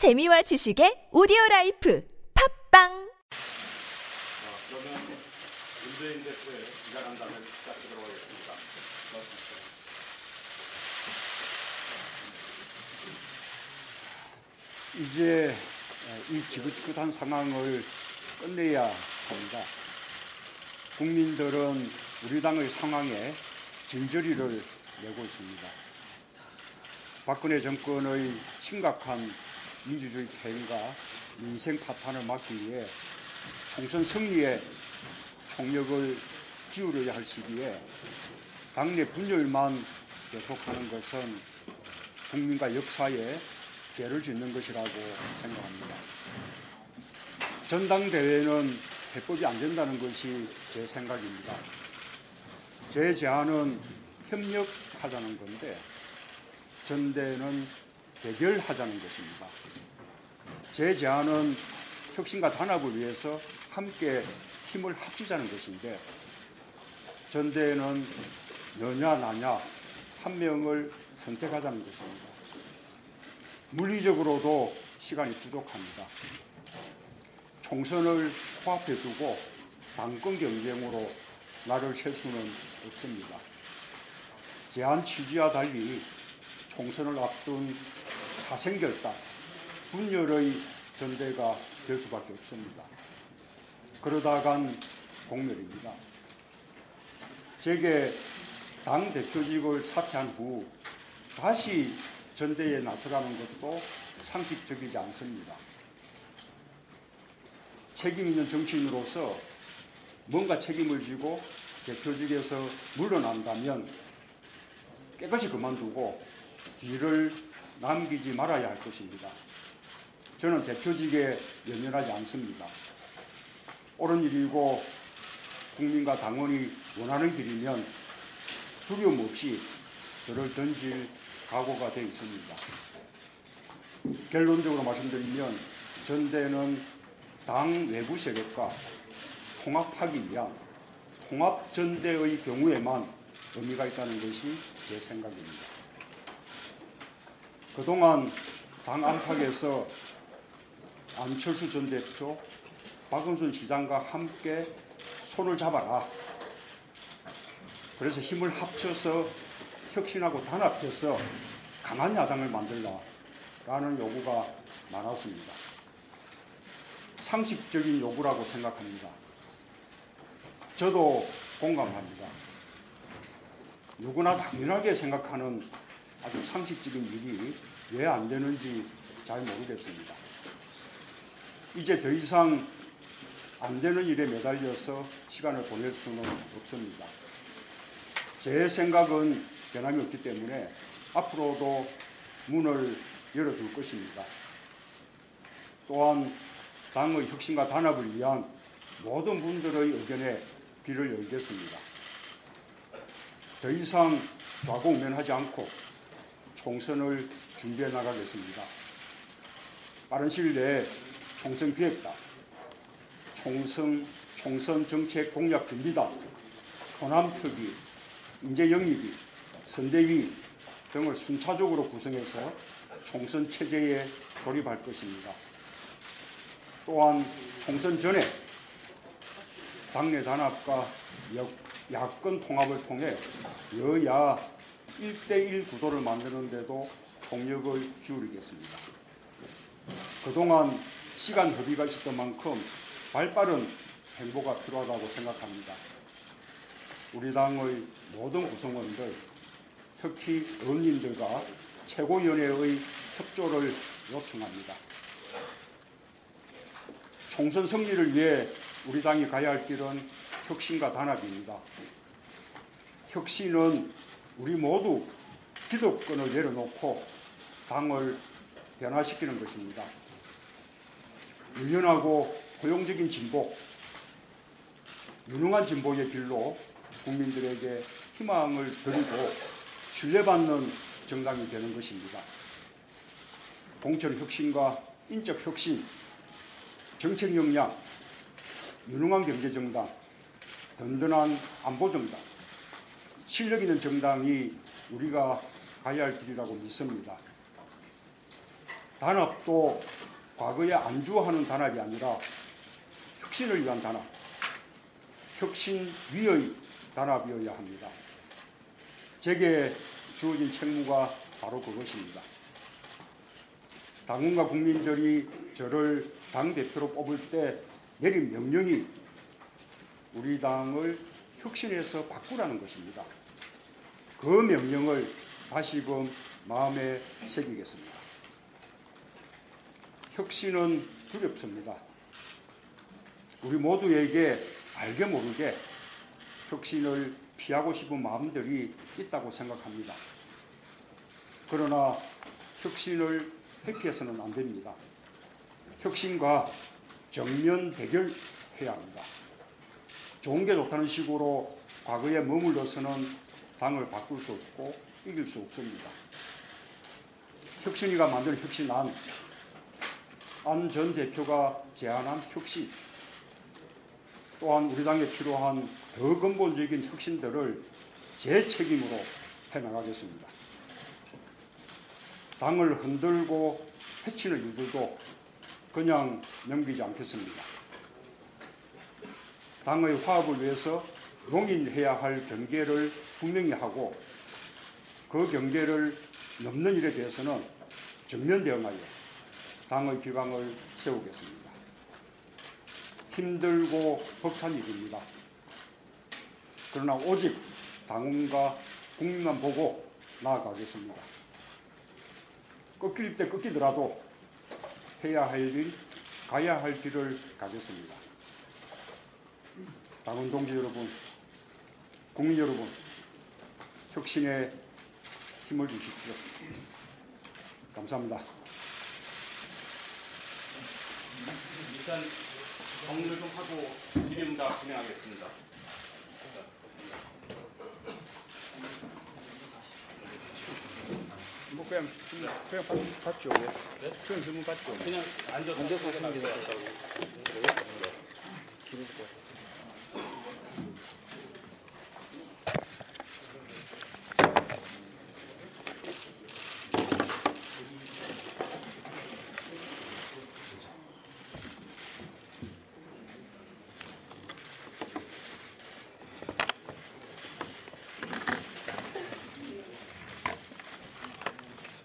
재미와 지식의 오디오 life 팟빵 자, 그러면 문재인 대표의 기자간담회 시작하도록 하겠습니다. 고맙습니다. 이제 이 지긋지긋한 상황을 끝내야 합니다. 국민들은 우리 당의 상황에 진저리를 내고 있습니다. 박근혜 정권의 심각한 민주주의 퇴행과 민생 파탄을 막기 위해 총선 승리에 총력을 기울여야 할 시기에 당내 분열만 계속하는 것은 국민과 역사에 죄를 짓는 것이라고 생각합니다. 전당대회는 해법이 안 된다는 것이 제 생각입니다. 제 제안은 협력하자는 건데 전대는 대결하자는 것입니다. 제 제안은 혁신과 단합을 위해서 함께 힘을 합치자는 것인데 전대는 너냐 나냐 한 명을 선택하자는 것입니다. 물리적으로도 시간이 부족합니다. 총선을 코앞에 두고 당권 경쟁으로 나를 셀 수는 없습니다. 제안 취지와 달리 총선을 앞둔 사생결단, 분열의 전대가 될 수밖에 없습니다. 그러다간 공멸입니다. 제게 당 대표직을 사퇴한 후 다시 전대에 나서라는 것도 상식적이지 않습니다. 책임 있는 정치인으로서 뭔가 책임을 지고 대표직에서 물러난다면 깨끗이 그만두고 뒤를 남기지 말아야 할 것입니다. 저는 대표직에 연연하지 않습니다. 옳은 일이고 국민과 당원이 원하는 길이면 두려움 없이 저를 던질 각오가 되어 있습니다. 결론적으로 말씀드리면 전대는 당 외부 세력과 통합하기 위한 통합전대의 경우에만 의미가 있다는 것이 제 생각입니다. 그동안 당 안팎에서 안철수 전 대표, 박원순 시장과 함께 손을 잡아라. 그래서 힘을 합쳐서 혁신하고 단합해서 강한 야당을 만들라라는 요구가 많았습니다. 상식적인 요구라고 생각합니다. 저도 공감합니다. 누구나 당연하게 생각하는 아주 상식적인 일이 왜 안 되는지 잘 모르겠습니다. 이제 더 이상 안 되는 일에 매달려서 시간을 보낼 수는 없습니다. 제 생각은 변함이 없기 때문에 앞으로도 문을 열어둘 것입니다. 또한 당의 혁신과 단합을 위한 모든 분들의 의견에 귀를 열겠습니다. 더 이상 좌고우면하지 않고 총선을 준비해 나가겠습니다. 빠른 시일 내에 총선 기획단, 총선, 총선 정책 공약 준비단, 호남특위, 인재영입위, 선대위 등을 순차적으로 구성해서 총선 체제에 돌입할 것입니다. 또한 총선 전에 당내 단합과 야권 통합을 통해 여야 1대1 구도를 만드는 데도 총력을 기울이겠습니다. 그동안 시간 협의가 있었던 만큼 발빠른 행보가 필요하다고 생각합니다. 우리 당의 모든 구성원들, 특히 의원님들과 최고위원회의 협조를 요청합니다. 총선 승리를 위해 우리 당이 가야 할 길은 혁신과 단합입니다. 혁신은 우리 모두 기득권을 내려놓고 당을 변화시키는 것입니다. 유연하고 포용적인 진보, 유능한 진보의 길로 국민들에게 희망을 드리고 신뢰받는 정당이 되는 것입니다. 공천 혁신과 인적 혁신, 정책 역량, 유능한 경제 정당, 든든한 안보 정당, 실력 있는 정당이 우리가 가야 할 길이라고 믿습니다. 단합도 과거에 안주하는 단합이 아니라 혁신을 위한 단합, 혁신 위의 단합이어야 합니다. 제게 주어진 책무가 바로 그것입니다. 당원과 국민들이 저를 당대표로 뽑을 때 내린 명령이 우리 당을 혁신해서 바꾸라는 것입니다. 그 명령을 다시금 마음에 새기겠습니다. 혁신은 두렵습니다. 우리 모두에게 알게 모르게 혁신을 피하고 싶은 마음들이 있다고 생각합니다. 그러나 혁신을 회피해서는 안 됩니다. 혁신과 정면 대결해야 합니다. 좋은 게 좋다는 식으로 과거에 머물러서는 당을 바꿀 수 없고 이길 수 없습니다. 혁신이가 만든 혁신안, 안 전 대표가 제안한 혁신, 또한 우리 당에 필요한 더 근본적인 혁신들을 제 책임으로 해나가겠습니다. 당을 흔들고 해치는 일들도 그냥 넘기지 않겠습니다. 당의 화합을 위해서 용인해야 할 경계를 분명히 하고 그 경계를 넘는 일에 대해서는 정면 대응하여 당의 기강을 세우겠습니다. 힘들고 벅찬 일입니다. 그러나 오직 당원과 국민만 보고 나아가겠습니다. 꺾일 때 꺾이더라도 해야 할 일, 가야 할 길을 가겠습니다. 당원 동지 여러분, 국민 여러분, 혁신에 힘을 주십시오. 감사합니다. 일단 정리를 좀 하고 질의응답 진행하겠습니다. 뭐 그냥 그냥 받, 받죠. 네? 그냥 질문 받죠. 그냥 앉아서 앉아서 하시는 게 낫다고.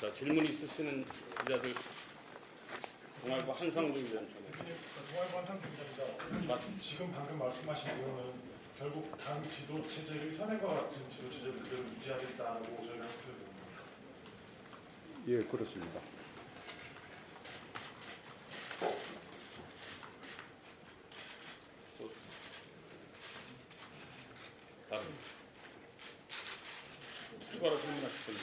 자, 질문 있으시는 기자들 동아일보 한상우 기자님 전에. 동아일보 한상 기자입니다. 지금 방금 말씀하신 내용은 결국 당 지도 체제를 현행과 같은 지도 체제를 그대로 유지하겠다고 저희가 표현합니다. 예, 그렇습니다. 다음. 추가로 질문하실 분들.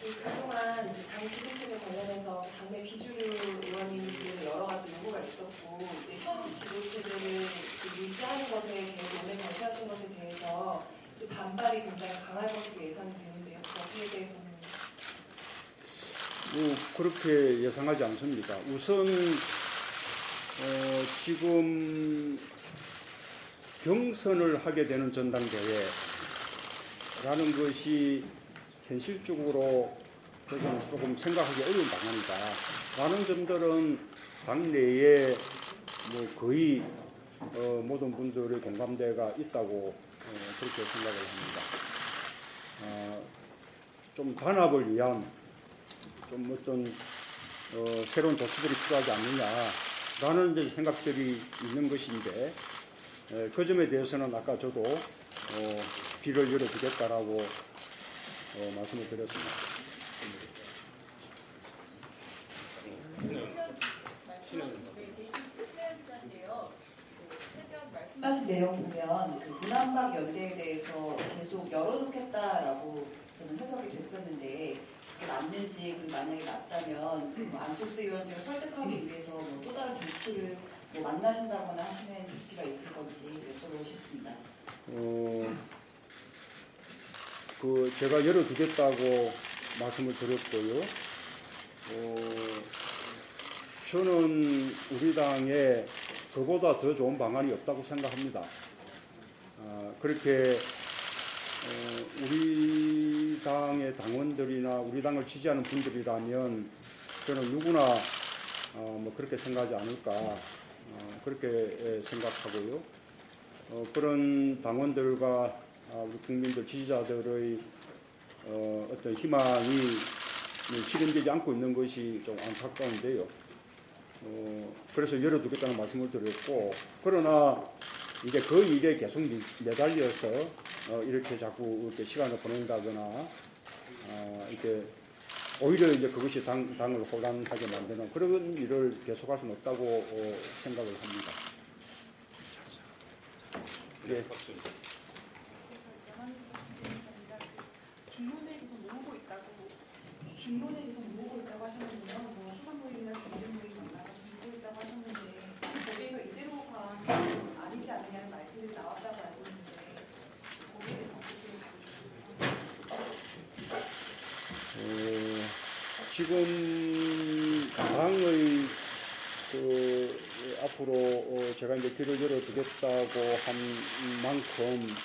그 그동안 이제 당 지도체제 관련해서 당내 비주류 의원님들은 여러 가지 요구가 있었고 이제 현 지도체제를 그 유지하는 것에 대해서 오늘 발표하신 것에 대해서 이제 반발이 굉장히 강할 것으로 예상되는데요. 거기에 대해서는 뭐 그렇게 예상하지 않습니다. 우선 어, 지금 경선을 하게 되는 전당대회라는 것이 현실적으로 저는 조금 생각하기 어려운 방안이다. 라는 점들은 당내에 뭐 거의 어, 모든 분들의 공감대가 있다고 어, 그렇게 생각을 합니다. 어, 좀 단합을 위한 좀 어떤 어, 새로운 조치들이 필요하지 않느냐라는 생각들이 있는 것인데 에, 그 점에 대해서는 아까 저도 어, 길을 열어두겠다라고 어, 말씀을 드렸습니다. 하신 내용 보면 그 문안박 연대에 대해서 계속 열어놓겠다라고 저는 해석이 됐었는데 그게 맞는지 그리고 만약에 맞다면 뭐 안철수 의원들을 설득하기 위해서 뭐 또 다른 조치를 뭐 만나신다거나 하시는 조치가 있을 건지 여쭤보고 싶습니다. 어, 그 제가 열어두겠다고 말씀을 드렸고요. 어, 저는 우리 당에 그보다 더 좋은 방안이 없다고 생각합니다. 아, 그렇게 어, 우리 당의 당원들이나 우리 당을 지지하는 분들이라면 저는 누구나 어, 뭐 그렇게 생각하지 않을까 어, 그렇게 예, 생각하고요. 어, 그런 당원들과 아, 우리 국민들 지지자들의 어, 어떤 희망이 실현되지 않고 있는 것이 좀 안타까운데요. 어, 그래서 열어두겠다는 말씀을 드렸고 그러나 이제 그 일에 계속 미- 매달려서 어, 이렇게 자꾸 이렇게 시간을 보낸다거나 어, 이렇게 오히려 이제 그것이 당, 당을 혼란하게 만드는 그런 일을 계속할 수는 없다고 어, 생각을 합니다. 예. 중론에 계속 모으고 있다고 중론에 계속 모으고 있다고 하셨는데요. 뭐 수산모임이나 중진모임 만나서 모으고 있다고 하셨는데 거기에서 이대로가 아니지 않느냐는 말씀이 나왔다고 알고 있는데 거기에 대해서 어, 지금 당의 그 앞으로 어, 제가 이제 길을 열어두겠다고 한 만큼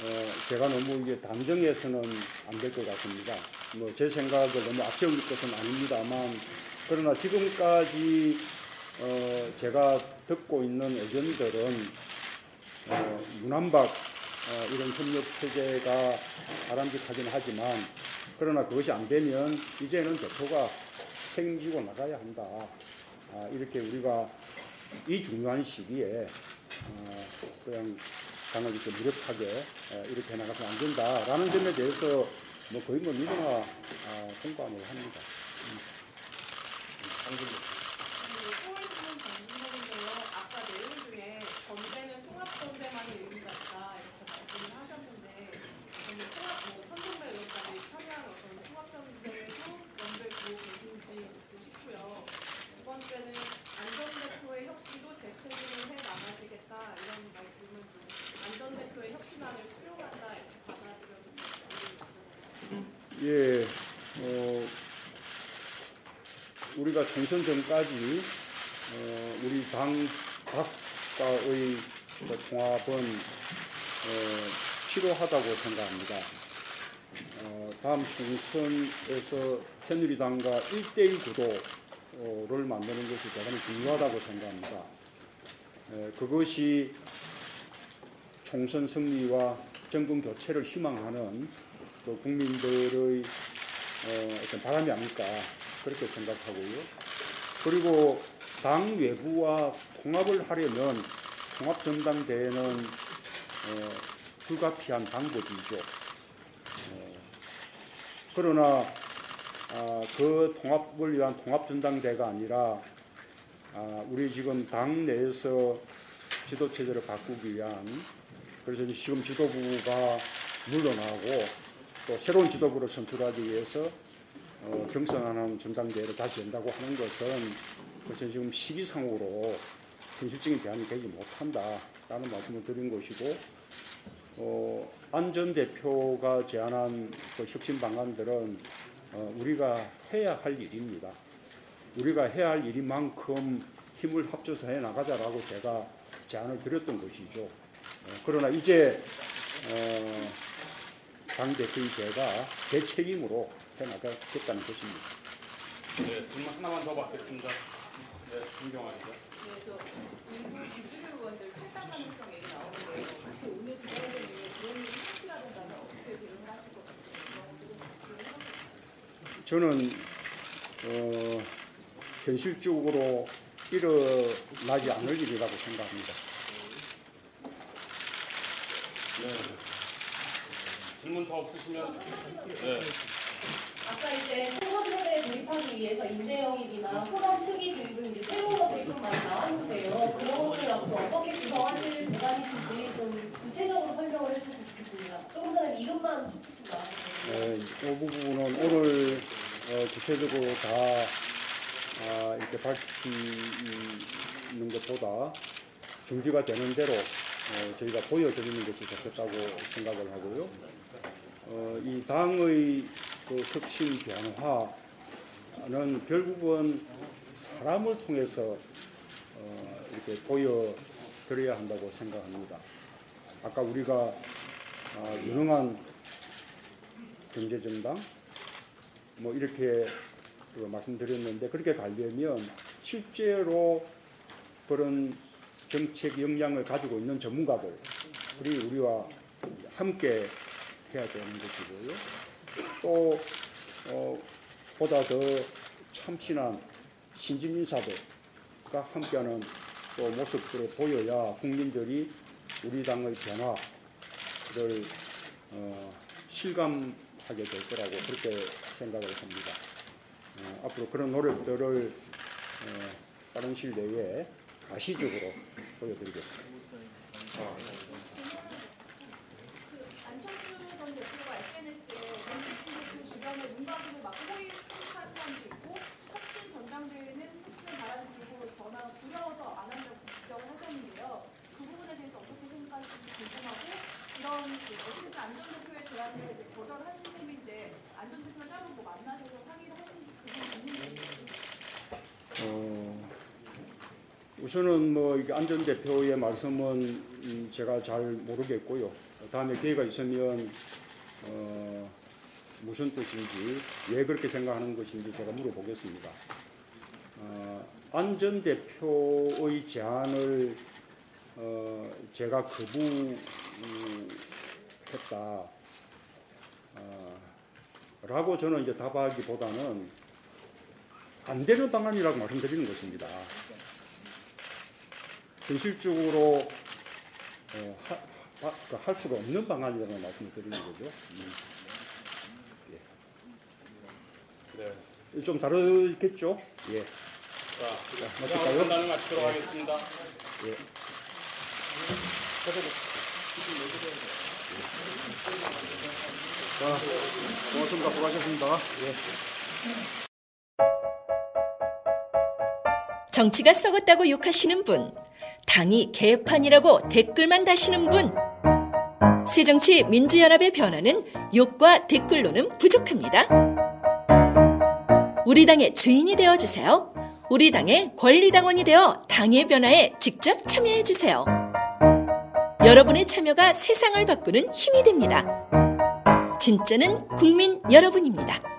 어, 제가 너무 이게 단정해서는 안 될 것 같습니다. 뭐 제 생각을 너무 앞세울 것은 아닙니다만 그러나 지금까지 어, 제가 듣고 있는 의견들은 어, 문안박 어, 이런 협력 체제가 바람직하긴 하지만 그러나 그것이 안 되면 이제는 대표가 책임지고 나가야 한다. 아, 이렇게 우리가 이 중요한 시기에 어, 그냥 이렇게 무력하게 어, 이렇게 나가서는 안 된다라는 점에 대해서 뭐 거의 뭐 누구나 아, 공감을 합니다. 소울스는 정신적인데요. 아까 내용 중에 전대는 통합전대만이 의미가 있다 이렇게 말씀을 하셨는데 저는 통합 뭐 선동매 의원까지 참여한 어떤 통합전대에도 연대 두고 계신지 묻고 싶고요. 두 번째는 안전대표의 혁신도 제 책임을 해 나가시겠다 이런 말씀은 좀 안전대표의 혁신안을 수용한다 이렇게 받아들여도 될지. 예, 어, 우리가 총선 전까지 어, 우리 당 각과의 그 통합은 어, 필요하다고 생각합니다. 어, 다음 총선에서 새누리당과 1대1 구도 를 만드는 것이 대단히 중요하다고 생각합니다. 에, 그것이 총선 승리와 정권 교체를 희망하는 또 국민들의 어, 어떤 바람이 아닐까 그렇게 생각하고요. 그리고 당 외부와 통합을 하려면 통합 전당대회는 어, 불가피한 방법이죠. 어, 그러나 아, 그 통합을 위한 통합전당대회가 아니라 아, 우리 지금 당 내에서 지도 체제를 바꾸기 위한 그래서 지금 지도부가 물러나고 또 새로운 지도부를 선출하기 위해서 어, 경선하는 전당대회를 다시 연다고 하는 것은 그것은 지금 시기상으로 현실적인 대안이 되지 못한다라는 말씀을 드린 것이고 어, 안전 대표가 제안한 그 혁신 방안들은 어, 우리가 해야 할 일입니다. 우리가 해야 할 일인 만큼 힘을 합쳐서 해 나가자라고 제가 제안을 드렸던 것이죠. 어, 그러나 이제 어, 당 대표인 제가 제 책임으로 해 나가겠다는 것입니다. 네, 질문 하나만 더 받겠습니다. 네, 김경환 씨. 네, 저 일부 유주류 의원들 탈당 가능성 얘기 나오는데 혹시 오늘 중에 그런 일이 확실하다면 어떻게 대응을 하실 것 같아요? 저는 어, 현실적으로 일어나지 않을 일이라고 생각합니다. 네. 질문 더 없으시면 네. 아까 이제 총선제도에 도입하기 위해서 인재영입이나 호남 특위 등등 이제 새로운 것들이 좀 많이 나왔는데요. 그런 것들 앞으로 어떻게 구성하실 대안이신지 좀 구체적으로 설명을 해주셨으면 좋겠습니다. 조금 전에 이름만. 에, 이 오늘 어, 구체적으로 다 아, 이렇게 밝히는 것보다 준비가 되는 대로 어, 저희가 보여드리는 것이 좋겠다고 생각을 하고요. 어, 이 당의 그 혁신 변화는 결국은 사람을 통해서 어, 이렇게 보여드려야 한다고 생각합니다. 아까 우리가 어, 유능한 경제정당 뭐 이렇게 그 말씀드렸는데 그렇게 가려면 실제로 그런 정책 역량을 가지고 있는 전문가들이 우리와 함께 해야 되는 것이고요. 또 어, 보다 더 참신한 신진 인사들과 함께하는 또 모습들을 보여야 국민들이 우리 당의 변화를 어, 실감 하게 될 거라고 그렇게 생각을 합니다. 어, 앞으로 그런 노력들을 어, 빠른 시일 내에 가시적으로 보여드리겠습니다. 안철수 전 대표가 SNS에 문재인 대표 주변에 문방구를 막 호의 표시하는 사람도 있고 혁신 전당대회는 혁신을 바라는 그리고 변화가 두려워서 안 한다고 지적을 하셨는데요. 그 부분에 대해서 어떻게 생각하실지 궁금하고 이런 그 어쨌든 안전 대표의 제안을 이제 거절하신 셈인데 안전 대표를 따로 뭐 만나셔서 상의를 하신 그분 있는지 어, 우선은 뭐 안전 대표의 말씀은 음, 제가 잘 모르겠고요. 다음에 기회가 있으면 어, 무슨 뜻인지 왜 그렇게 생각하는 것인지 제가 물어보겠습니다. 어, 안전 대표의 제안을 어, 제가 거부 했다. 어, 라고 저는 이제 답하기보다는 안 되는 방안이라고 말씀드리는 것입니다. 현실적으로 어, 하, 하- 그할 수가 없는 방안이라고 말씀을 드리는 거죠. 음. 네. 예. 좀 다르겠죠? 예. 자, 마칠까요? 마치도록 하겠습니다. 예. 자, 고맙습니다. 수고하셨습니다. 예. 정치가 썩었다고 욕하시는 분, 당이 개판이라고 댓글만 다시는 분. 새정치 민주연합의 변화는 욕과 댓글로는 부족합니다. 우리 당의 주인이 되어 주세요. 우리 당의 권리당원이 되어 당의 변화에 직접 참여해 주세요. 여러분의 참여가 세상을 바꾸는 힘이 됩니다. 진짜는 국민 여러분입니다.